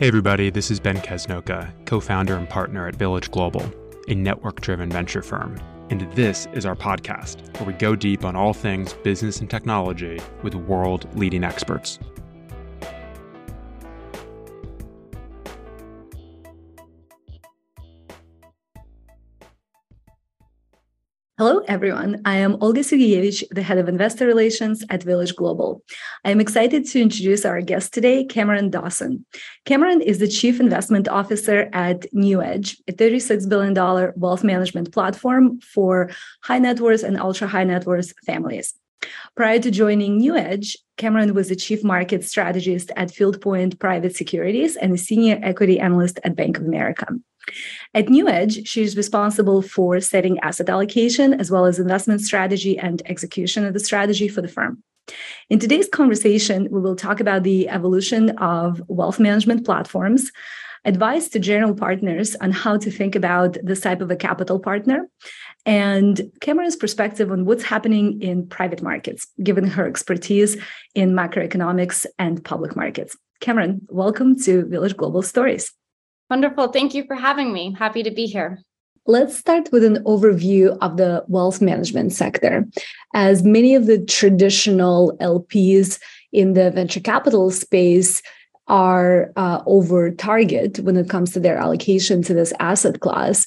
Hey, everybody, this is Ben Casnocha, co founder and partner at Village Global, a network driven venture firm. And this is our podcast, where we go deep on all things business and technology with world leading experts. Everyone. I am Olga Serhiyevich, the head of investor relations at Village Global. I am excited to introduce our guest today, Cameron Dawson. Cameron is the chief investment officer at NewEdge, a $36 billion wealth management platform for high net worth and ultra high net worth families. Prior to joining NewEdge, Cameron was the chief market strategist at Fieldpoint Private Securities and a senior equity analyst at Bank of America. At NewEdge, she is responsible for setting asset allocation as well as investment strategy and execution of the strategy for the firm. In today's conversation, we will talk about the evolution of wealth management platforms, advice to general partners on how to think about this type of a capital partner, and Cameron's perspective on what's happening in private markets, given her expertise in macroeconomics and public markets. Cameron, welcome to Village Global Stories. Wonderful. Thank you for having me. Happy to be here. Let's start with an overview of the wealth management sector. As many of the traditional LPs in the venture capital space are uh, over target when it comes to their allocation to this asset class,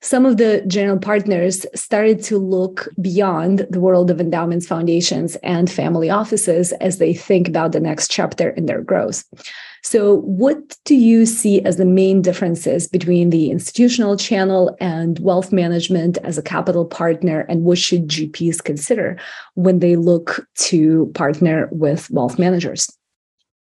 some of the general partners started to look beyond the world of endowments, foundations, and family offices as they think about the next chapter in their growth. So, what do you see as the main differences between the institutional channel and wealth management as a capital partner? And what should GPs consider when they look to partner with wealth managers?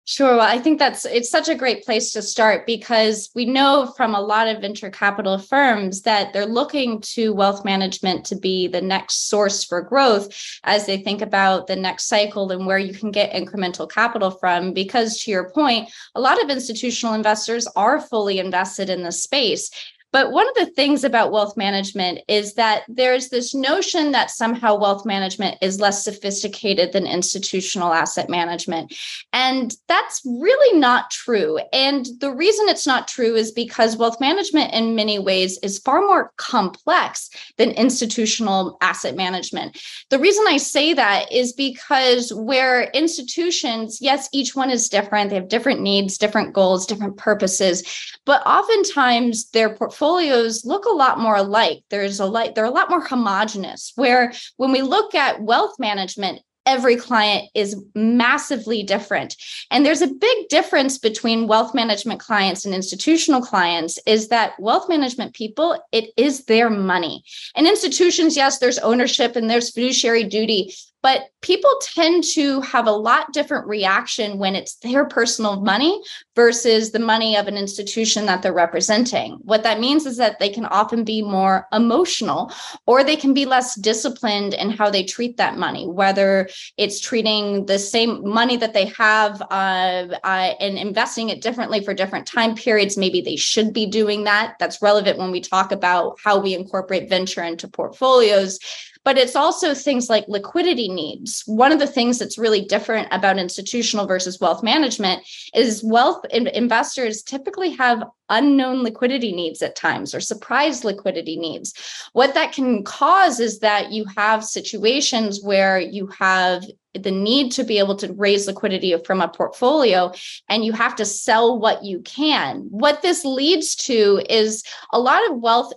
Sure. Well, I think that's it's such a great place to start because we know from a lot of venture capital firms that they're looking to wealth management to be the next source for growth as they think about the next cycle and where you can get incremental capital from. Because to your point, a lot of institutional investors are fully invested in the space. But one of the things about wealth management is that there's this notion that somehow wealth management is less sophisticated than institutional asset management. And that's really not true. And the reason it's not true is because wealth management, in many ways, is far more complex than institutional asset management. The reason I say that is because where institutions, yes, each one is different, they have different needs, different goals, different purposes, but oftentimes their portfolio portfolios look a lot more alike. There's a like they're a lot more homogenous. Where when we look at wealth management, every client is massively different and there's a big difference between wealth management clients and institutional clients is that wealth management people it is their money and institutions yes there's ownership and there's fiduciary duty but people tend to have a lot different reaction when it's their personal money versus the money of an institution that they're representing. What that means is that they can often be more emotional or they can be less disciplined in how they treat that money whether it's treating the same money that they have uh, uh, and investing it differently for different time periods. Maybe they should be doing that. That's relevant when we talk about how we incorporate venture into portfolios but it's also things like liquidity needs. One of the things that's really different about institutional versus wealth management is wealth investors typically have unknown liquidity needs at times or surprise liquidity needs. What that can cause is that you have situations where you have the need to be able to raise liquidity from a portfolio and you have to sell what you can. What this leads to is a lot of wealth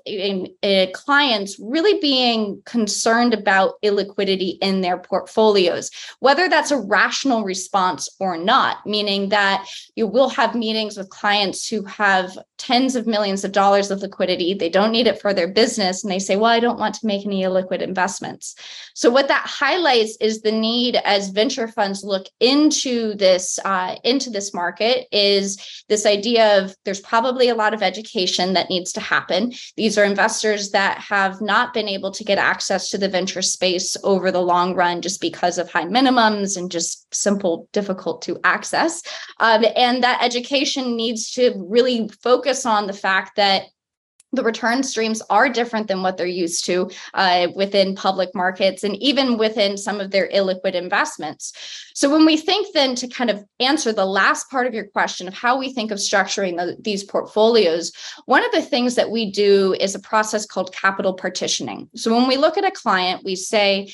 uh, clients really being concerned about illiquidity in their portfolios whether that's a rational response or not meaning that you will have meetings with clients who have tens of millions of dollars of liquidity. They don't need it for their business and they say well i don't want to make any illiquid investments. So what that highlights is the need as venture funds look into this uh, into this market is this idea of there's probably a lot of education that needs to happen. These are investors that have not been able to get access to the venture space over the long run just because of high minimums and just simple difficult to access. Um, and that education needs to really focus on the fact that the return streams are different than what they're used to uh, within public markets and even within some of their illiquid investments. So, when we think then to kind of answer the last part of your question of how we think of structuring the, these portfolios, one of the things that we do is a process called capital partitioning. So, when we look at a client, we say,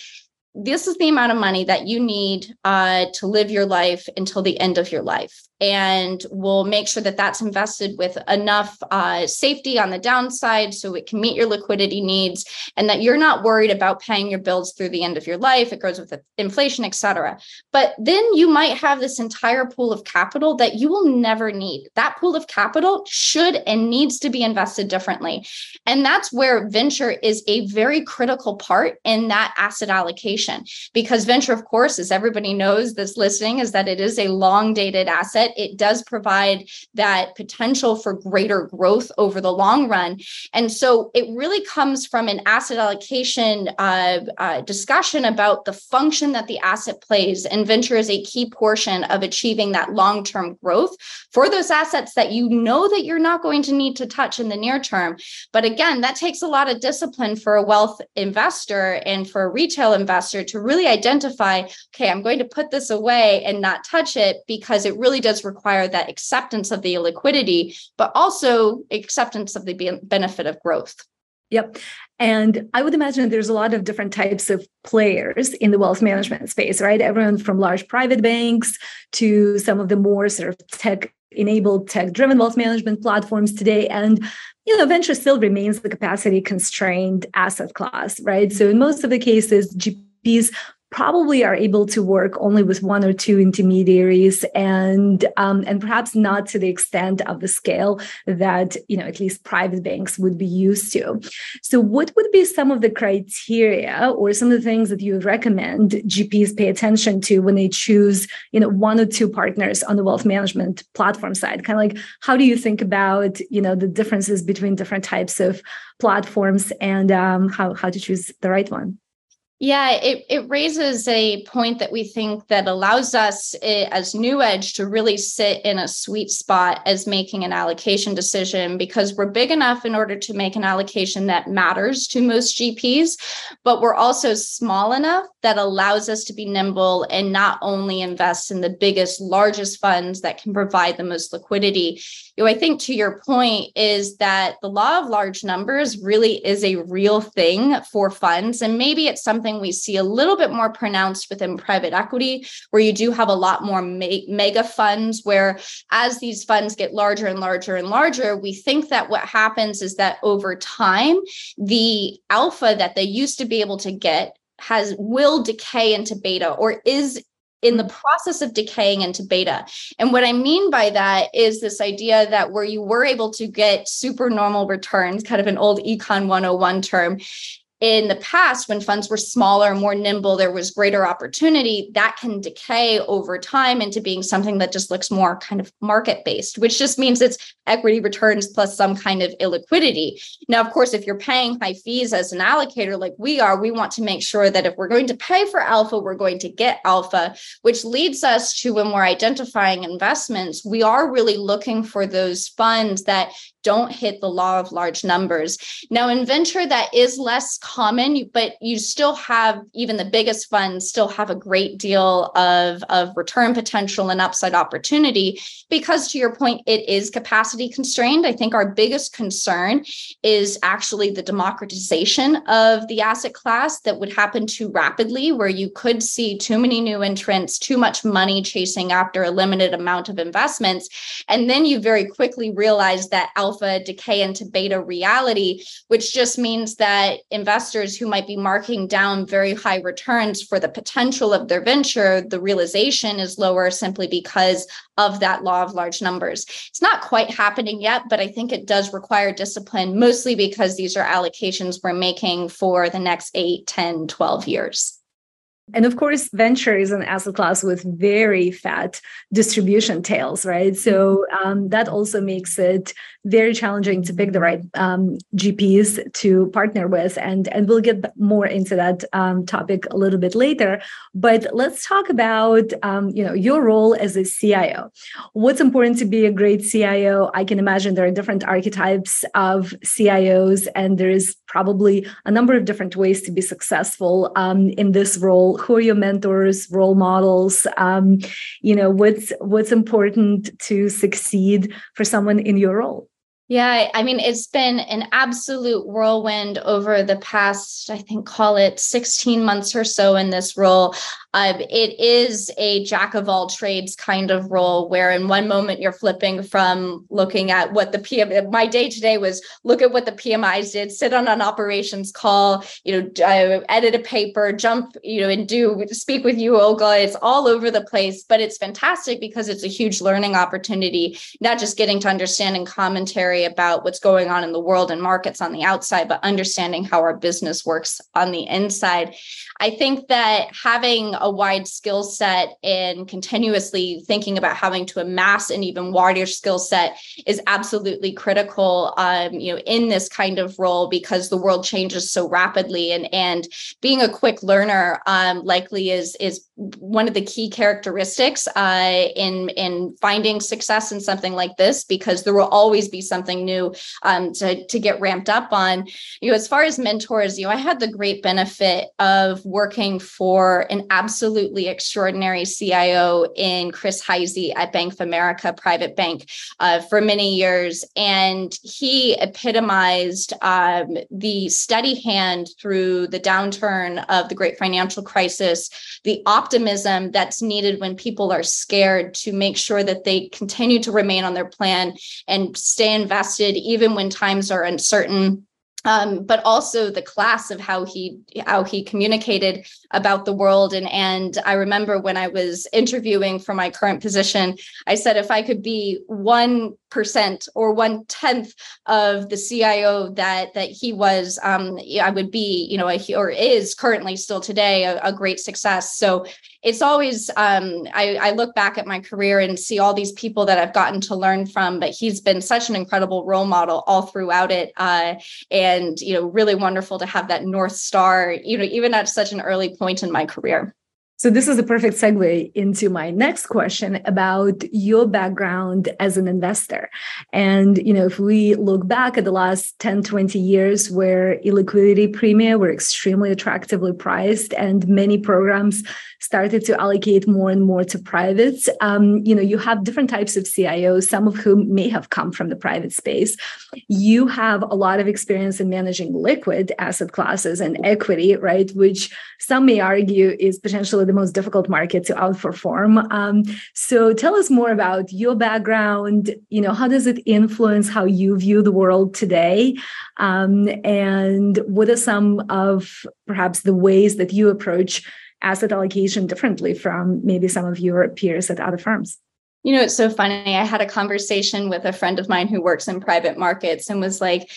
this is the amount of money that you need uh, to live your life until the end of your life. And we'll make sure that that's invested with enough uh, safety on the downside so it can meet your liquidity needs and that you're not worried about paying your bills through the end of your life. It grows with inflation et cetera. But then you might have this entire pool of capital that you will never need. That pool of capital should and needs to be invested differently. And that's where venture is a very critical part in that asset allocation because venture of course as everybody knows this listening is that it is a long dated asset it does provide that potential for greater growth over the long run. And so it really comes from an asset allocation uh, uh, discussion about the function that the asset plays. And venture is a key portion of achieving that long term growth for those assets that you know that you're not going to need to touch in the near term. But again, that takes a lot of discipline for a wealth investor and for a retail investor to really identify okay, I'm going to put this away and not touch it because it really does require that acceptance of the liquidity, but also acceptance of the benefit of growth. Yep. And I would imagine there's a lot of different types of players in the wealth management space, right? Everyone from large private banks to some of the more sort of tech enabled tech driven wealth management platforms today. And, you know, venture still remains the capacity constrained asset class, right? So in most of the cases, GPs probably are able to work only with one or two intermediaries and um, and perhaps not to the extent of the scale that you know at least private banks would be used to. So what would be some of the criteria or some of the things that you would recommend gps pay attention to when they choose you know one or two partners on the wealth management platform side? Kind of like how do you think about you know the differences between different types of platforms and um, how, how to choose the right one yeah, it, it raises a point that we think that allows us eh, as NewEdge to really sit in a sweet spot as making an allocation decision because we're big enough in order to make an allocation that matters to most GPs, but we're also small enough that allows us to be nimble and not only invest in the biggest, largest funds that can provide the most liquidity. You know, I think to your point is that the law of large numbers really is a real thing for funds. And maybe it's something something we see a little bit more pronounced within private equity, where you do have a lot more me- mega funds, where as these funds get larger and larger and larger, we think that what happens is that over time, the alpha that they used to be able to get has will decay into beta or is in the process of decaying into beta. And what I mean by that is this idea that where you were able to get super normal returns, kind of an old econ 101 term, in the past when funds were smaller more nimble there was greater opportunity that can decay over time into being something that just looks more kind of market based which just means it's equity returns plus some kind of illiquidity. Now of course if you're paying high fees as an allocator like we are we want to make sure that if we're going to pay for alpha we're going to get alpha which leads us to when we're identifying investments we are really looking for those funds that don't hit the law of large numbers. Now, in venture, that is less common, but you still have, even the biggest funds still have a great deal of, of return potential and upside opportunity because, to your point, it is capacity constrained. I think our biggest concern is actually the democratization of the asset class that would happen too rapidly, where you could see too many new entrants, too much money chasing after a limited amount of investments. And then you very quickly realize that alpha decay into beta reality, which just means that investors who might be marking down very high returns for the potential of their venture, the realization is lower simply because of that law of large numbers. It's not quite happening yet, but I think it does require discipline, mostly because these are allocations we're making for the next 8, 10, 12 years. And of course, venture is an asset class with very fat distribution tails, right? So um, that also makes it very challenging to pick the right um, GPs to partner with. And, and we'll get more into that um, topic a little bit later. But let's talk about um, you know your role as a CIO. What's important to be a great CIO? I can imagine there are different archetypes of CIOs, and there is probably a number of different ways to be successful um, in this role who are your mentors role models um, you know what's what's important to succeed for someone in your role yeah, I mean, it's been an absolute whirlwind over the past, I think, call it 16 months or so in this role. Uh, it is a jack of all trades kind of role where, in one moment, you're flipping from looking at what the PM, my day today was look at what the PMIs did, sit on an operations call, you know, uh, edit a paper, jump, you know, and do speak with you, Olga. It's all over the place, but it's fantastic because it's a huge learning opportunity, not just getting to understand and commentary about what's going on in the world and markets on the outside, but understanding how our business works on the inside. I think that having a wide skill set and continuously thinking about having to amass an even wider skill set is absolutely critical, um, you know, in this kind of role because the world changes so rapidly, and and being a quick learner um, likely is is one of the key characteristics uh, in in finding success in something like this because there will always be something new um, to to get ramped up on. You know, as far as mentors, you know, I had the great benefit of working for an absolutely extraordinary CIO in Chris Hyzy at Bank of America Private Bank uh, for many years. And he epitomized um, the steady hand through the downturn of the great financial crisis, the optimism that's needed when people are scared to make sure that they continue to remain on their plan and stay invested even when times are uncertain um, but also the class of how he how he communicated about the world. And and I remember when I was interviewing for my current position I said if I could be one percent or one tenth of the CIO that that he was um, I would be you know a, or is currently still today a, a great success. So it's always um, I, I look back at my career and see all these people that I've gotten to learn from but he's been such an incredible role model all throughout it uh, and and you know really wonderful to have that north star you know even at such an early point in my career so this is a perfect segue into my next question about your background as an investor. And you know, if we look back at the last 10, 20 years where illiquidity premia were extremely attractively priced and many programs started to allocate more and more to privates, um, you know, you have different types of CIOs, some of whom may have come from the private space. You have a lot of experience in managing liquid asset classes and equity, right? Which some may argue is potentially the most difficult market to outperform. Um, so tell us more about your background. You know, how does it influence how you view the world today? Um, and what are some of perhaps the ways that you approach asset allocation differently from maybe some of your peers at other firms? You know, it's so funny. I had a conversation with a friend of mine who works in private markets and was like,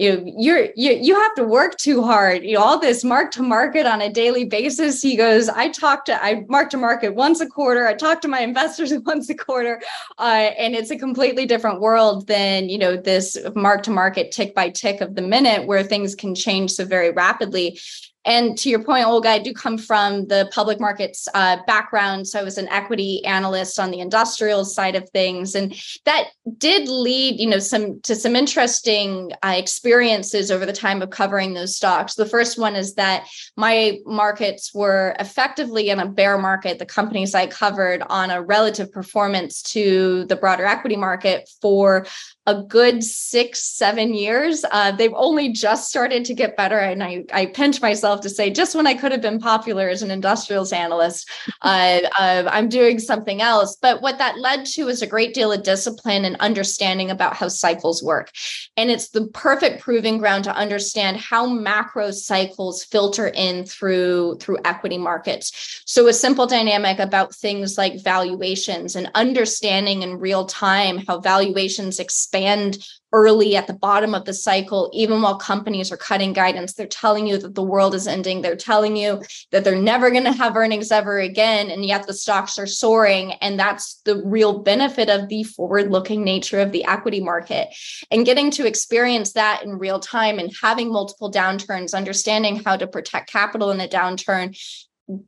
you know, you're you you have to work too hard. You know, all this mark to market on a daily basis. He goes, I talk to I mark to market once a quarter. I talk to my investors once a quarter, uh, and it's a completely different world than you know this mark to market tick by tick of the minute where things can change so very rapidly. And to your point, Olga, I do come from the public markets uh, background. So I was an equity analyst on the industrial side of things, and that did lead, you know, some to some interesting uh, experiences over the time of covering those stocks. The first one is that my markets were effectively in a bear market. The companies I covered on a relative performance to the broader equity market for a good six, seven years. Uh, they've only just started to get better. And I, I pinch myself to say, just when I could have been popular as an industrials analyst, uh, uh, I'm doing something else. But what that led to is a great deal of discipline and understanding about how cycles work. And it's the perfect proving ground to understand how macro cycles filter in through, through equity markets. So a simple dynamic about things like valuations and understanding in real time how valuations expand expand early at the bottom of the cycle, even while companies are cutting guidance. They're telling you that the world is ending. They're telling you that they're never going to have earnings ever again. And yet the stocks are soaring. And that's the real benefit of the forward looking nature of the equity market. And getting to experience that in real time and having multiple downturns, understanding how to protect capital in a downturn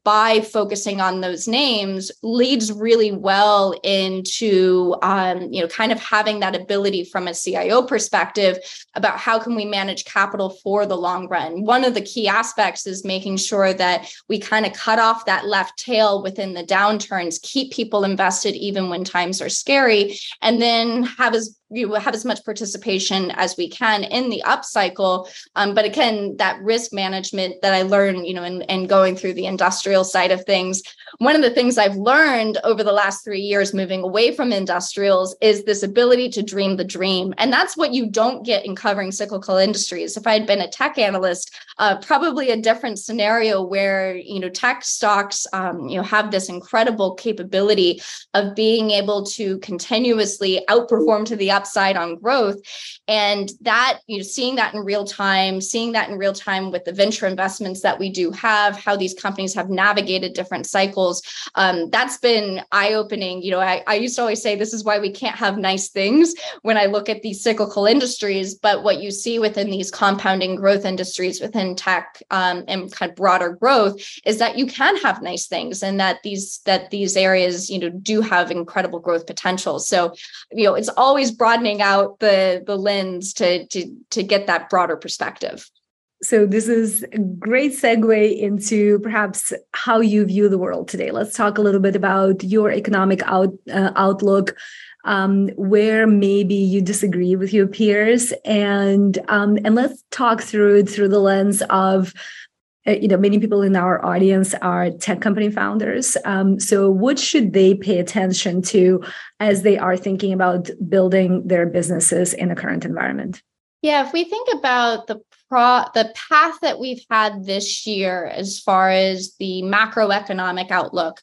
by focusing on those names leads really well into um, you know kind of having that ability from a cio perspective about how can we manage capital for the long run. One of the key aspects is making sure that we kind of cut off that left tail within the downturns keep people invested even when times are scary and then have as you have as much participation as we can in the upcycle. Um, but again, that risk management that I learned, you know, and in, in going through the industrial side of things, one of the things I've learned over the last three years moving away from industrials is this ability to dream the dream. And that's what you don't get in covering cyclical industries. If I had been a tech analyst, uh, probably a different scenario where, you know, tech stocks, um, you know, have this incredible capability of being able to continuously outperform to the upside on growth. And that, you know, seeing that in real time, seeing that in real time with the venture investments that we do have, how these companies have navigated different cycles Um, that's been eye opening. You know, I, I used to always say this is why we can't have nice things when I look at these cyclical industries. But what you see within these compounding growth industries within tech um, and kind of broader growth is that you can have nice things and that these that these areas you know do have incredible growth potential. So you know it's always broadening out the the lens to to to get that broader perspective. So this is a great segue into perhaps how you view the world today. Let's talk a little bit about your economic out, uh, outlook, um, where maybe you disagree with your peers, and um, and let's talk through it through the lens of uh, you know many people in our audience are tech company founders um, so what should they pay attention to as they are thinking about building their businesses in the current environment yeah, if we think about the pro the path that we've had this year as far as the macroeconomic outlook,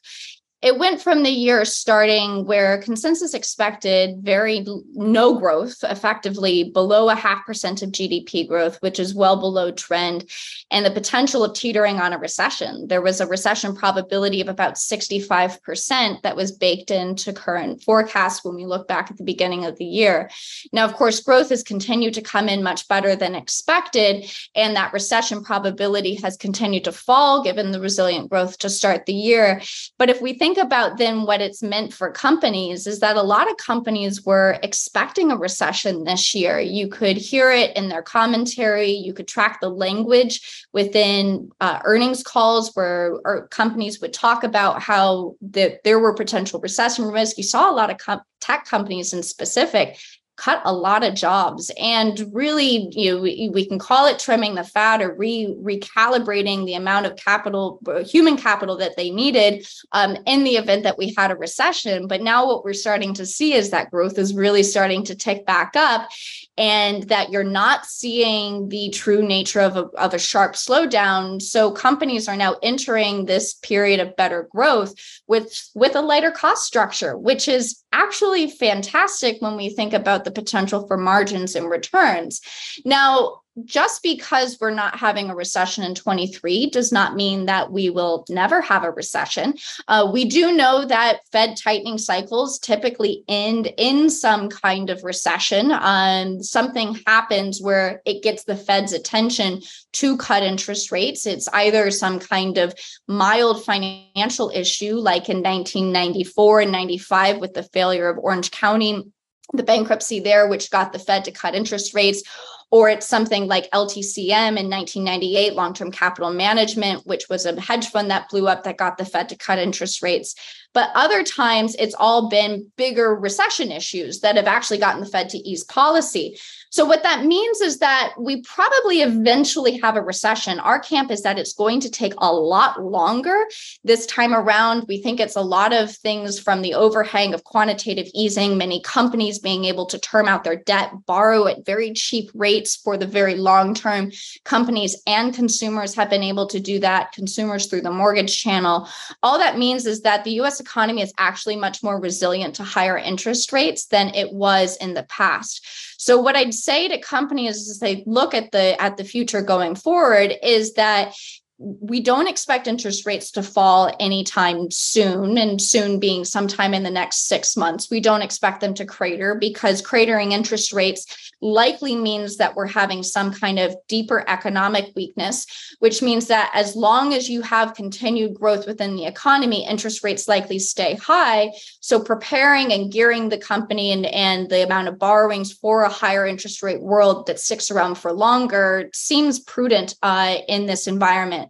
it went from the year starting where consensus expected very no growth, effectively below a half percent of GDP growth, which is well below trend, and the potential of teetering on a recession. There was a recession probability of about 65% that was baked into current forecasts when we look back at the beginning of the year. Now, of course, growth has continued to come in much better than expected, and that recession probability has continued to fall given the resilient growth to start the year. But if we think think about then what it's meant for companies is that a lot of companies were expecting a recession this year. You could hear it in their commentary. You could track the language within uh, earnings calls where companies would talk about how that there were potential recession risk. You saw a lot of com- tech companies in specific cut a lot of jobs. And really you know we, we, can call it trimming the fat or re recalibrating the amount of capital human capital that they needed um, in the event that we had a recession. But now what we're starting to see is that growth is really starting to tick back up and that you're not seeing the true nature of a, of a sharp slowdown. So companies are now entering this period of better growth with with a lighter cost structure which is actually fantastic when we think about the potential for margins and returns. Now just because we're not having a recession in 23 does not mean that we will never have a recession. Uh, we do know that Fed tightening cycles typically end in some kind of recession. Um, something happens where it gets the Fed's attention to cut interest rates. It's either some kind of mild financial issue, like in 1994 and 95 with the failure of Orange County the bankruptcy there, which got the Fed to cut interest rates, or it's something like LTCM in 1998, long term capital management, which was a hedge fund that blew up that got the Fed to cut interest rates. But other times it's all been bigger recession issues that have actually gotten the Fed to ease policy. So, what that means is that we probably eventually have a recession. Our camp is that it's going to take a lot longer this time around. We think it's a lot of things from the overhang of quantitative easing, many companies being able to term out their debt, borrow at very cheap rates rates for the very long term. Companies and consumers have been able to do that, consumers through the mortgage channel. All that means is that the US economy is actually much more resilient to higher interest rates than it was in the past. So what I'd say to companies as they look at the at the future going forward is that we don't expect interest rates to fall anytime soon, and soon being sometime in the next six months. We don't expect them to crater because cratering interest rates likely means that we're having some kind of deeper economic weakness, which means that as long as you have continued growth within the economy, interest rates likely stay high. So preparing and gearing the company and, and the amount of borrowings for a higher interest rate world that sticks around for longer seems prudent uh, in this environment.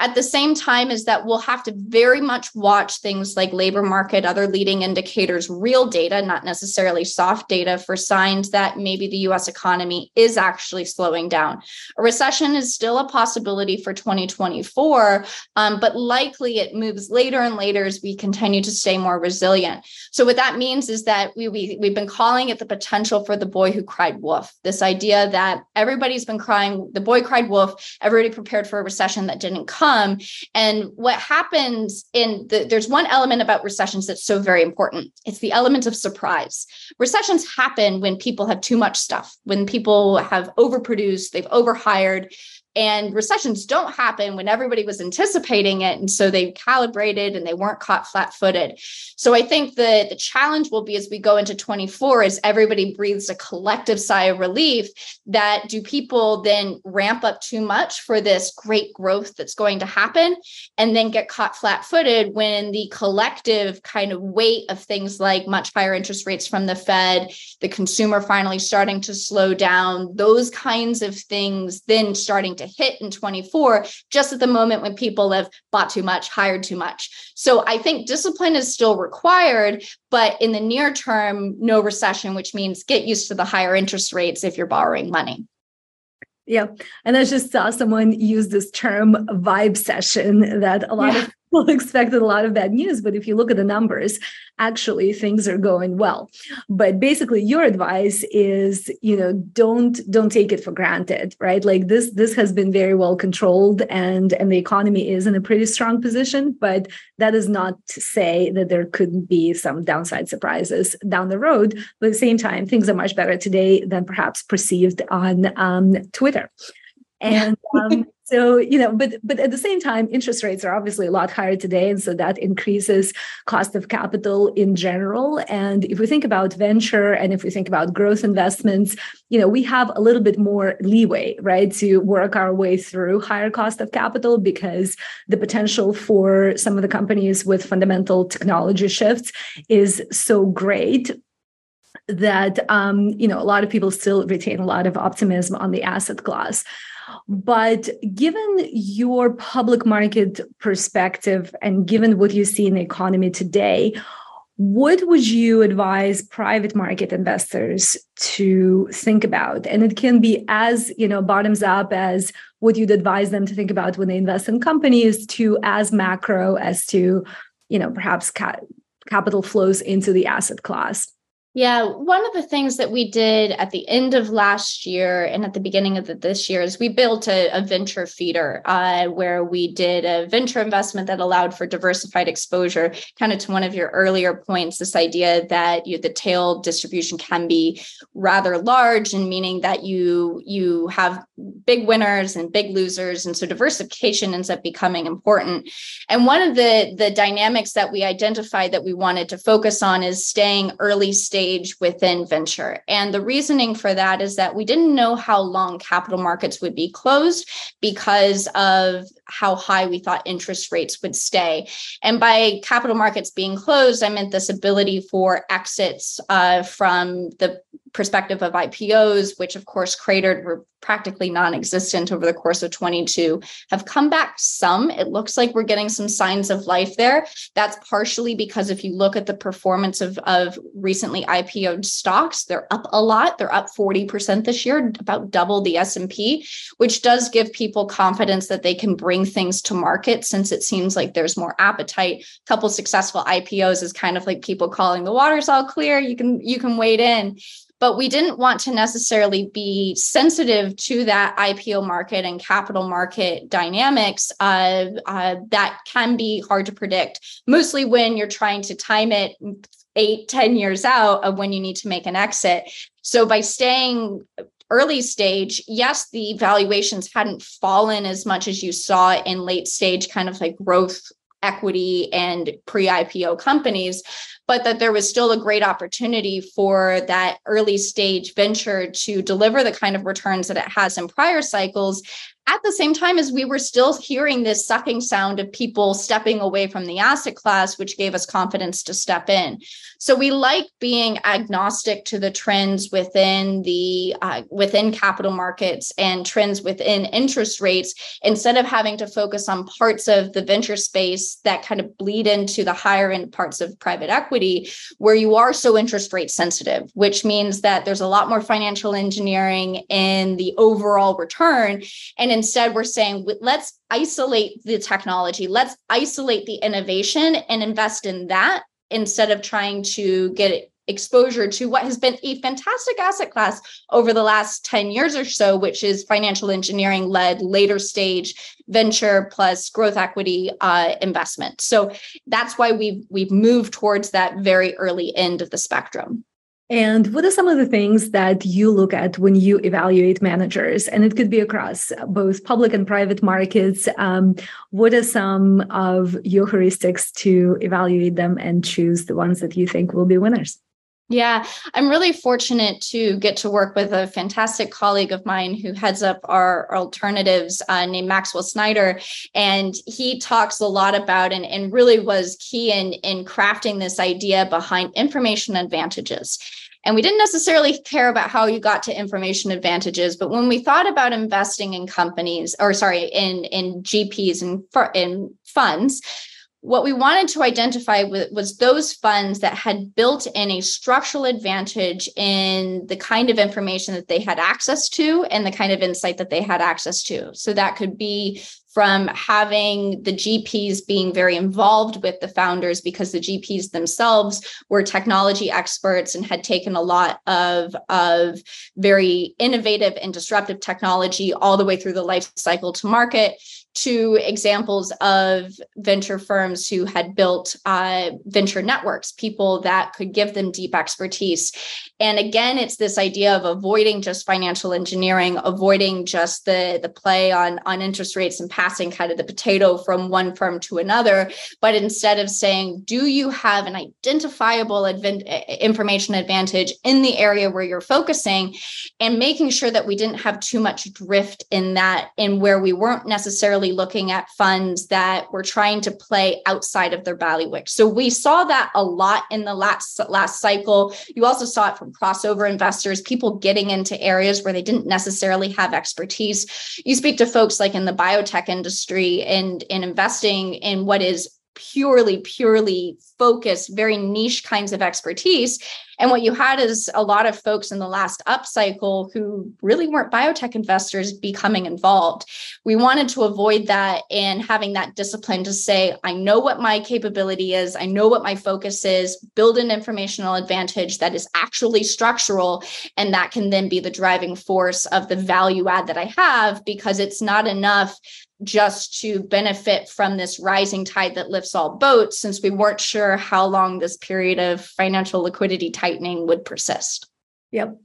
At the same time, is that we'll have to very much watch things like labor market, other leading indicators, real data, not necessarily soft data, for signs that maybe the US economy is actually slowing down. A recession is still a possibility for 2024, um, but likely it moves later and later as we continue to stay more resilient. So, what that means is that we, we, we've been calling it the potential for the boy who cried wolf. This idea that everybody's been crying, the boy cried wolf, everybody prepared for a recession that didn't come And what happens in the, there's one element about recessions that's so very important. It's the element of surprise. Recessions happen when people have too much stuff, when people have overproduced, they've overhired, and recessions don't happen when everybody was anticipating it. And so they calibrated and they weren't caught flat footed. So I think the, the challenge will be as we go into 24 is everybody breathes a collective sigh of relief that do people then ramp up too much for this great growth that's going to happen and then get caught flat footed when the collective kind of weight of things like much higher interest rates from the Fed, the consumer finally starting to slow down, those kinds of things then starting to to hit in 24, just at the moment when people have bought too much, hired too much. So I think discipline is still required, but in the near term, no recession, which means get used to the higher interest rates if you're borrowing money. Yeah. And I just saw someone use this term vibe session that a lot yeah. of people expected a lot of bad news. But if you look at the numbers, actually things are going well. But basically your advice is, you know, don't don't take it for granted, right? Like this this has been very well controlled and and the economy is in a pretty strong position, but that is not to say that there couldn't be some downside surprises down the road. But at the same time, things are much better today than perhaps perceived on um, Twitter. And um, so you know but but at the same time interest rates are obviously a lot higher today and so that increases cost of capital in general. And if we think about venture and if we think about growth investments you know we have a little bit more leeway right to work our way through higher cost of capital because the potential for some of the companies with fundamental technology shifts is so great that um, you know a lot of people still retain a lot of optimism on the asset class but given your public market perspective and given what you see in the economy today, what would you advise private market investors to think about? And it can be as you know bottoms up as what you'd advise them to think about when they invest in companies to as macro as to you know perhaps ca- capital flows into the asset class yeah, one of the things that we did at the end of last year and at the beginning of the, this year is we built a, a venture feeder uh, where we did a venture investment that allowed for diversified exposure. Kind of to one of your earlier points, this idea that you, the tail distribution can be rather large, and meaning that you you have big winners and big losers, and so diversification ends up becoming important. And one of the the dynamics that we identified that we wanted to focus on is staying early stage stage within venture. And the reasoning for that is that we didn't know how long capital markets would be closed because of how high we thought interest rates would stay. And by capital markets being closed, I meant this ability for exits uh, from the perspective of IPOs, which of course cratered, were practically non-existent over the course of 22, have come back some. It looks like we're getting some signs of life there. That's partially because if you look at the performance of, of recently IPO'd stocks, they're up a lot. They're up 40% this year, about double the S&P, which does give people confidence that they can bring things to market since it seems like there's more appetite. A couple successful IPOs is kind of like people calling the water's all clear. You can you can wade in. But we didn't want to necessarily be sensitive to that IPO market and capital market dynamics uh, uh, that can be hard to predict, mostly when you're trying to time it eight, ten years out of when you need to make an exit. So by staying early stage, yes, the valuations hadn't fallen as much as you saw in late stage, kind of like growth equity and pre IPO companies, but that there was still a great opportunity for that early stage venture to deliver the kind of returns that it has in prior cycles at the same time as we were still hearing this sucking sound of people stepping away from the asset class, which gave us confidence to step in. So we like being agnostic to the trends within the uh, within capital markets and trends within interest rates, instead of having to focus on parts of the venture space that kind of bleed into the higher end parts of private equity, where you are so interest rate sensitive, which means that there's a lot more financial engineering in the overall return and instead we're saying let's isolate the technology. Let's isolate the innovation and invest in that instead of trying to get exposure to what has been a fantastic asset class over the last 10 years or so which is financial engineering led later stage venture plus growth equity uh, investment. So that's why we've we've moved towards that very early end of the spectrum and what are some of the things that you look at when you evaluate managers? And it could be across both public and private markets. Um, what are some of your heuristics to evaluate them and choose the ones that you think will be winners? Yeah, I'm really fortunate to get to work with a fantastic colleague of mine who heads up our alternatives uh, named Maxwell Snyder. And he talks a lot about and, and really was key in, in crafting this idea behind information advantages. And we didn't necessarily care about how you got to information advantages, but when we thought about investing in companies, or sorry, in in GPs and in funds, what we wanted to identify was those funds that had built in a structural advantage in the kind of information that they had access to and the kind of insight that they had access to. So that could be from having the GPs being very involved with the founders because the GPs themselves were technology experts and had taken a lot of, of very innovative and disruptive technology all the way through the life cycle to market to examples of venture firms who had built uh, venture networks, people that could give them deep expertise. And again, it's this idea of avoiding just financial engineering, avoiding just the, the play on, on interest rates and passing kind of the potato from one firm to another, but instead of saying, do you have an identifiable adv- information advantage in the area where you're focusing? And making sure that we didn't have too much drift in that, in where we weren't necessarily looking at funds that were trying to play outside of their bailiwick. So we saw that a lot in the last, last cycle. You also saw it from crossover investors, people getting into areas where they didn't necessarily have expertise. You speak to folks like in the biotech industry and in investing in what is purely, purely focused, very niche kinds of expertise. And what you had is a lot of folks in the last upcycle who really weren't biotech investors becoming involved. We wanted to avoid that and having that discipline to say, I know what my capability is, I know what my focus is, build an informational advantage that is actually structural. And that can then be the driving force of the value add that I have because it's not enough just to benefit from this rising tide that lifts all boats since we weren't sure how long this period of financial liquidity tightening would persist. Yep.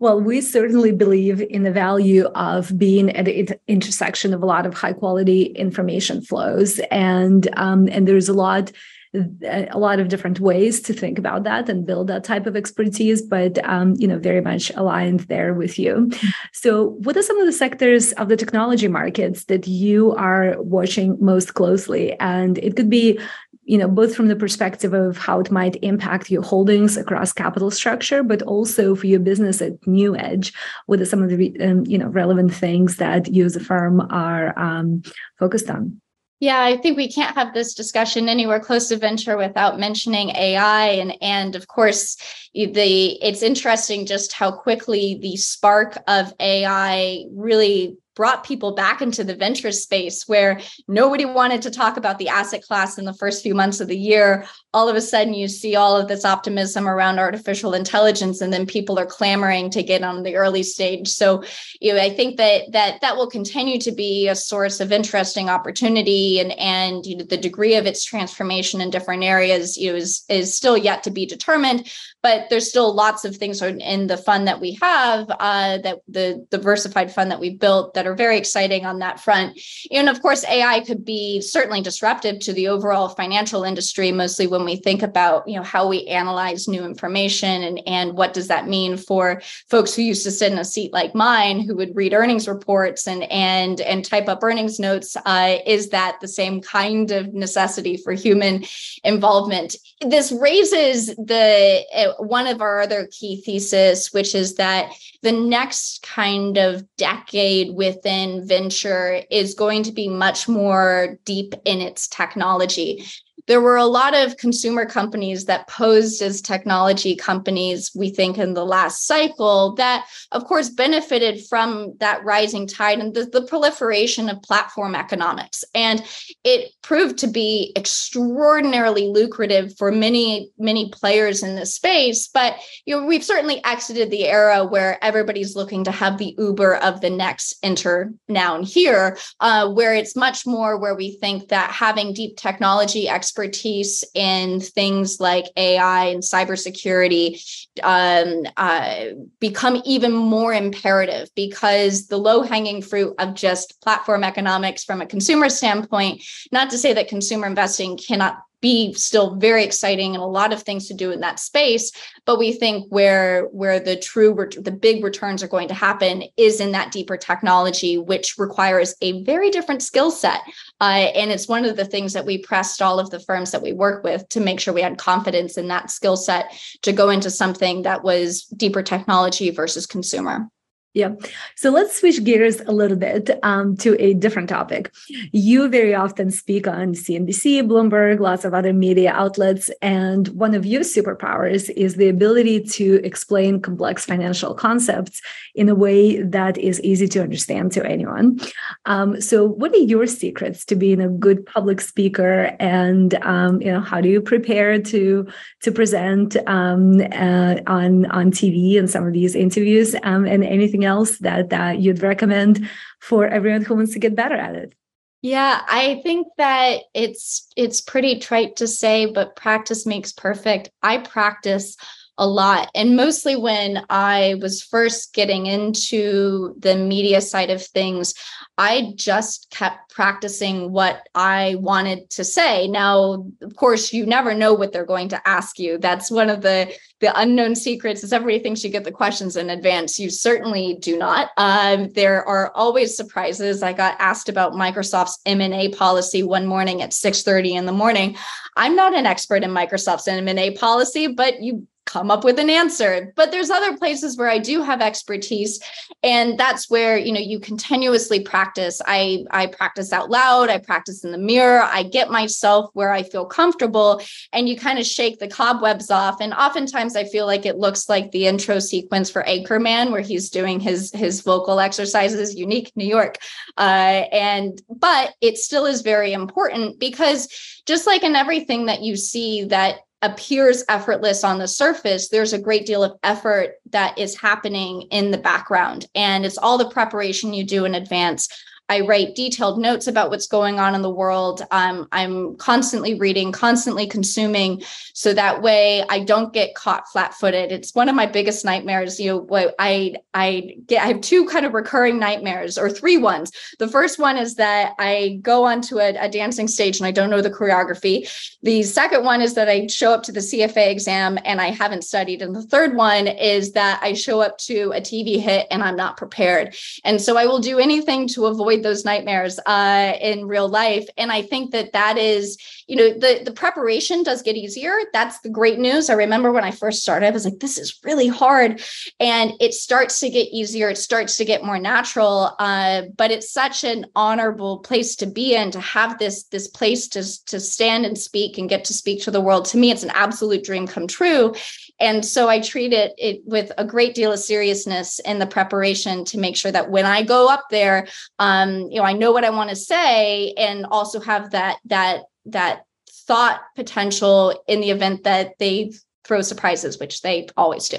Well, we certainly believe in the value of being at the intersection of a lot of high quality information flows, and um, and there's a lot a lot of different ways to think about that and build that type of expertise but um, you know very much aligned there with you. So what are some of the sectors of the technology markets that you are watching most closely? And it could be you know both from the perspective of how it might impact your holdings across capital structure but also for your business at NewEdge. What are some of the um, you know relevant things that you as a firm are um, focused on yeah, I think we can't have this discussion anywhere close to venture without mentioning AI and and of course the it's interesting just how quickly the spark of AI really brought people back into the venture space where nobody wanted to talk about the asset class in the first few months of the year. All of a sudden, you see all of this optimism around artificial intelligence, and then people are clamoring to get on the early stage. So, you know, I think that that that will continue to be a source of interesting opportunity, and and you know, the degree of its transformation in different areas you know, is is still yet to be determined. But there's still lots of things in the fund that we have, uh, that the diversified fund that we built that are very exciting on that front. And of course, AI could be certainly disruptive to the overall financial industry, mostly when we think about you know how we analyze new information and and what does that mean for folks who used to sit in a seat like mine, who would read earnings reports and and and type up earnings notes. Uh, is that the same kind of necessity for human involvement? This raises the uh, one of our other key thesis, which is that the next kind of decade within venture is going to be much more deep in its technology there were a lot of consumer companies that posed as technology companies, we think, in the last cycle that, of course, benefited from that rising tide and the, the proliferation of platform economics. And it proved to be extraordinarily lucrative for many, many players in this space. But you know, we've certainly exited the era where everybody's looking to have the Uber of the next enter now and here, uh, where it's much more where we think that having deep technology expertise in things like AI and cybersecurity um, uh, become even more imperative because the low hanging fruit of just platform economics from a consumer standpoint, not to say that consumer investing cannot be still very exciting and a lot of things to do in that space but we think where where the true the big returns are going to happen is in that deeper technology which requires a very different skill set. Uh, and it's one of the things that we pressed all of the firms that we work with to make sure we had confidence in that skill set to go into something that was deeper technology versus consumer yeah. So let's switch gears a little bit um, to a different topic. You very often speak on CNBC, Bloomberg, lots of other media outlets. And one of your superpowers is the ability to explain complex financial concepts in a way that is easy to understand to anyone. Um, so, what are your secrets to being a good public speaker? And um, you know, how do you prepare to to present um, uh, on on TV and some of these interviews um, and anything else that, you'd recommend for everyone who wants to get better at it? Yeah, I think that it's it's pretty trite to say, but practice makes perfect. I practice a lot. And mostly when I was first getting into the media side of things, I just kept practicing what I wanted to say. Now, of course, you never know what they're going to ask you. That's one of the the unknown secrets is everybody thinks you get the questions in advance. You certainly do not. Um, there are always surprises. I got asked about Microsoft's M&A policy one morning at 6:30 in the morning. I'm not an expert in Microsoft's M&A policy, but you come up with an answer. But there's other places where i do have expertise and that's where you know you continuously practice. I i practice out loud i practice in the mirror i get myself where i feel comfortable and you kind of shake the cobwebs off. And oftentimes i feel like it looks like the intro sequence for anchorman where he's doing his his vocal exercises unique new york. Uh, and but it still is very important because just like in everything that you see that appears effortless on the surface, there's a great deal of effort that is happening in the background. And it's all the preparation you do in advance I write detailed notes about what's going on in the world. Um, I'm constantly reading, constantly consuming, so that way I don't get caught flat-footed. It's one of my biggest nightmares. You know, I I get I have two kind of recurring nightmares or three ones. The first one is that I go onto a, a dancing stage and I don't know the choreography. The second one is that I show up to the CFA exam and I haven't studied. And the third one is that I show up to a TV hit and I'm not prepared. And so I will do anything to avoid avoid those nightmares uh, in real life. And I think that that is, you know, the the preparation does get easier. That's the great news. I remember when I first started, I was like, this is really hard, and it starts to get easier. It starts to get more natural. Uh, but it's such an honorable place to be in to have this this place to to stand and speak and get to speak to the world. To me, it's an absolute dream come true. And so I treat it, it with a great deal of seriousness in the preparation to make sure that when I go up there, um, you know, I know what I want to say and also have that that that thought potential in the event that they throw surprises, which they always do.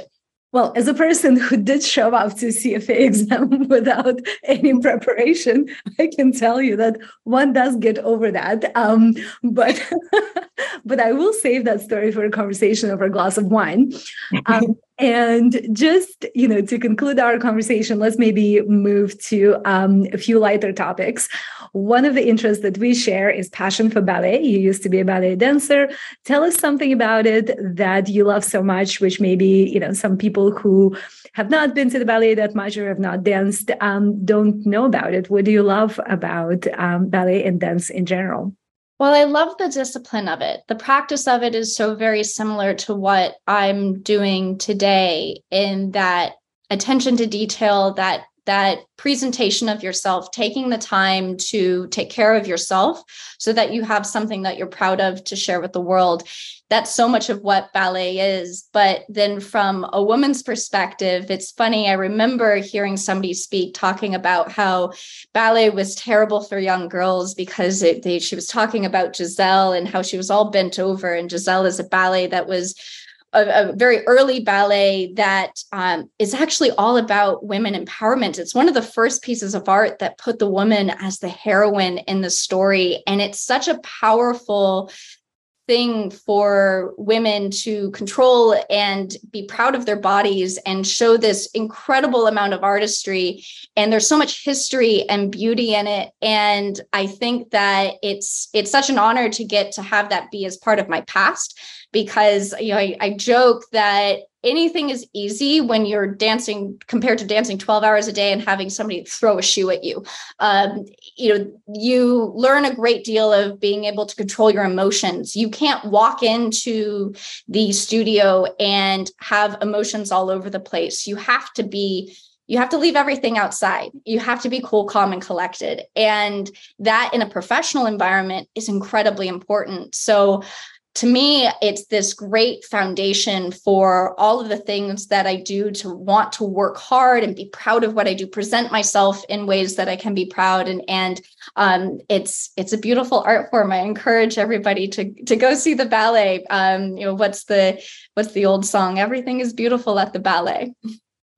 Well, as a person who did show up to CFA exam without any preparation, I can tell you that one does get over that. Um, but but I will save that story for a conversation over a glass of wine. Um, and just you know, to conclude our conversation, let's maybe move to um, a few lighter topics. One of the interests that we share is passion for ballet. You used to be a ballet dancer. Tell us something about it that you love so much, which maybe you know some people who have not been to the ballet that much or have not danced um, don't know about it. What do you love about um, ballet and dance in general? Well, I love the discipline of it. The practice of it is so very similar to what I'm doing today in that attention to detail, that that presentation of yourself, taking the time to take care of yourself so that you have something that you're proud of to share with the world that's so much of what ballet is. But then from a woman's perspective, it's funny. I remember hearing somebody speak talking about how ballet was terrible for young girls because it, they, she was talking about Giselle and how she was all bent over. And Giselle is a ballet that was a, a, very early ballet that um, is actually all about women empowerment. It's one of the first pieces of art that put the woman as the heroine in the story. And it's such a powerful thing for women to control and be proud of their bodies and show this incredible amount of artistry and there's so much history and beauty in it and i think that it's it's such an honor to get to have that be as part of my past because you know I, I joke that anything is easy when you're dancing compared to dancing 12 hours a day and having somebody throw a shoe at you um, you know you learn a great deal of being able to control your emotions you can't walk into the studio and have emotions all over the place you have to be you have to leave everything outside. You have to be cool, calm, and collected. And that in a professional environment is incredibly important. So to me, it's this great foundation for all of the things that I do to want to work hard and be proud of what I do, present myself in ways that I can be proud. And and um, it's it's a beautiful art form. I encourage everybody to to go see the ballet. Um, you know, what's the what's the old song? Everything is beautiful at the ballet.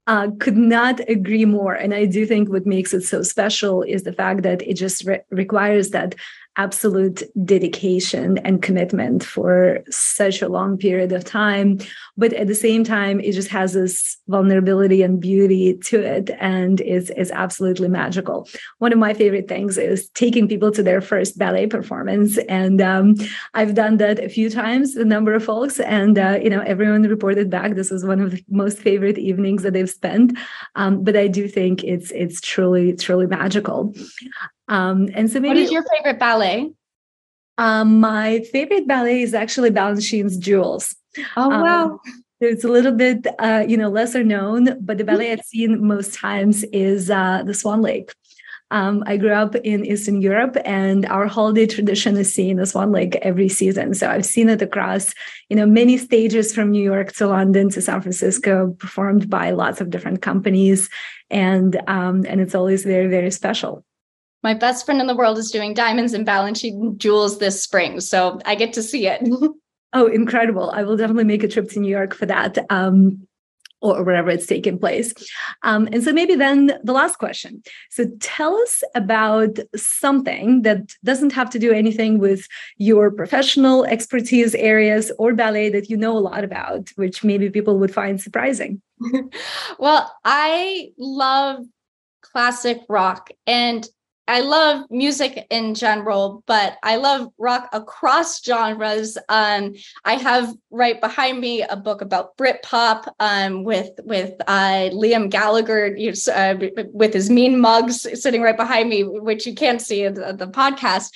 Uh, could not agree more. And I do think what makes it so special is the fact that it just re- requires that absolute dedication and commitment for such a long period of time. But at the same time it just has this vulnerability and beauty to it and is is absolutely magical. One of my favorite things is taking people to their first ballet performance. And um, i've done that a few times a number of folks and uh, you know everyone reported back this was one of the most favorite evenings that they've spent. Um, but i do think it's it's truly truly magical um, and so maybe what is your favorite ballet? Um, my favorite ballet is actually Balanchine's Jewels. Oh um, wow. Um, it's a little bit, uh, you know, lesser known, but the ballet I've seen most times is uh, the Swan Lake. Um, I grew up in Eastern Europe, and our holiday tradition is seeing the Swan Lake every season. So I've seen it across, you know, many stages from New York to London to San Francisco, performed by lots of different companies, and um, and it's always very very special my best friend in the world is doing diamonds and Balanchine jewels this spring. So I get to see it. oh, incredible. I will definitely make a trip to New York for that. Um, or wherever it's taking place. Um, and so, maybe then the last question. So, tell us about something that doesn't have to do anything with your professional expertise areas or ballet that you know a lot about, which maybe people would find surprising. well, I love classic rock. And I love music in general, but I love rock across genres. Um, I have right behind me a book about Britpop um, with with uh, Liam Gallagher uh, with his mean mugs sitting right behind me, which you can't see in the, the podcast.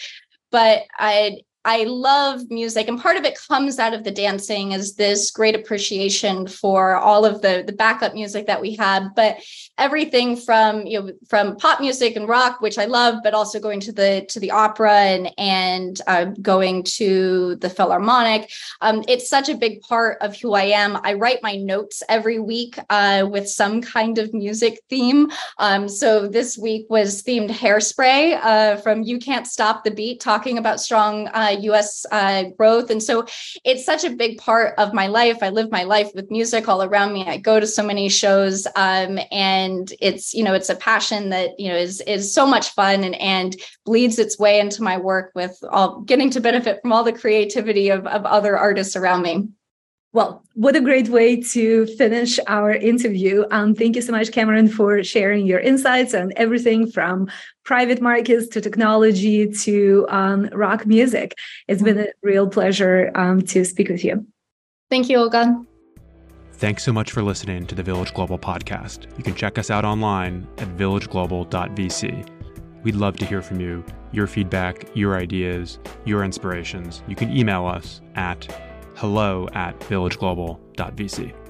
But I I love music, and part of it comes out of the dancing is this great appreciation for all of the the backup music that we had, but everything from you know from pop music and rock, which I love, but also going to the to the opera and and uh, going to the Philharmonic. Um, it's such a big part of who I am. I write my notes every week uh, with some kind of music theme. Um, so this week was themed Hairspray uh, from You Can't Stop the Beat, talking about strong US uh, uh, growth. And so it's such a big part of my life. I live my life with music all around me. I go to so many shows um, and it's, you know, it's a passion that, you know, is, is so much fun and, and bleeds its way into my work with all getting to benefit from all the creativity of, of other artists around me. Well, what a great way to finish our interview. Um, thank you so much, Cameron, for sharing your insights on everything from private markets to technology to um, rock music. It's been a real pleasure um, to speak with you. Thank you, Olga. Thanks so much for listening to the Village Global podcast. You can check us out online at villageglobal.vc. We'd love to hear from you, your feedback, your ideas, your inspirations. You can email us at hello at villageglobal.vc.